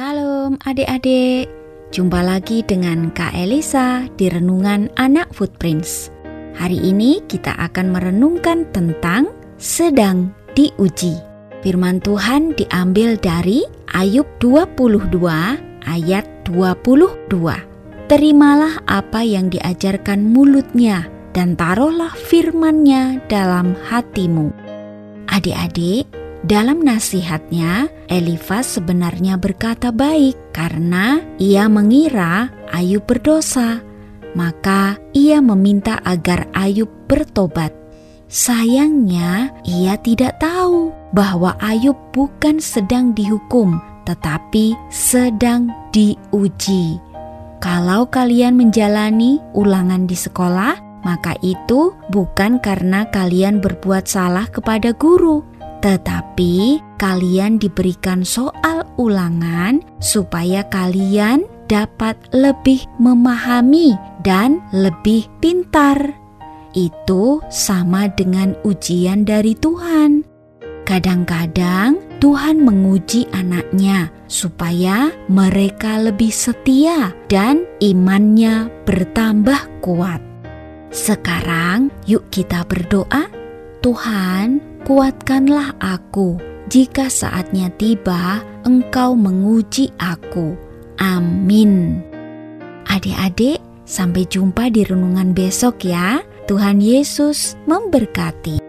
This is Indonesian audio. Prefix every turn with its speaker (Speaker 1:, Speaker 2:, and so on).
Speaker 1: Salam adik-adik, jumpa lagi dengan Kak Elisa di Renungan Anak Footprints. Hari ini kita akan merenungkan tentang sedang diuji. Firman Tuhan diambil dari Ayub 22 ayat 22. Terimalah apa yang diajarkan mulutnya dan taruhlah firmannya dalam hatimu. Adik-adik, dalam nasihatnya, Elifas sebenarnya berkata baik karena ia mengira Ayub berdosa. Maka ia meminta agar Ayub bertobat. Sayangnya, ia tidak tahu bahwa Ayub bukan sedang dihukum, tetapi sedang diuji. Kalau kalian menjalani ulangan di sekolah, maka itu bukan karena kalian berbuat salah kepada guru, tetapi kalian diberikan soal ulangan supaya kalian dapat lebih memahami dan lebih pintar. Itu sama dengan ujian dari Tuhan. Kadang-kadang Tuhan menguji anaknya supaya mereka lebih setia dan imannya bertambah kuat. Sekarang, yuk kita berdoa. Tuhan, kuatkanlah aku jika saatnya tiba engkau menguji aku. Amin. Adik-adik, sampai jumpa di renungan besok ya. Tuhan Yesus memberkati.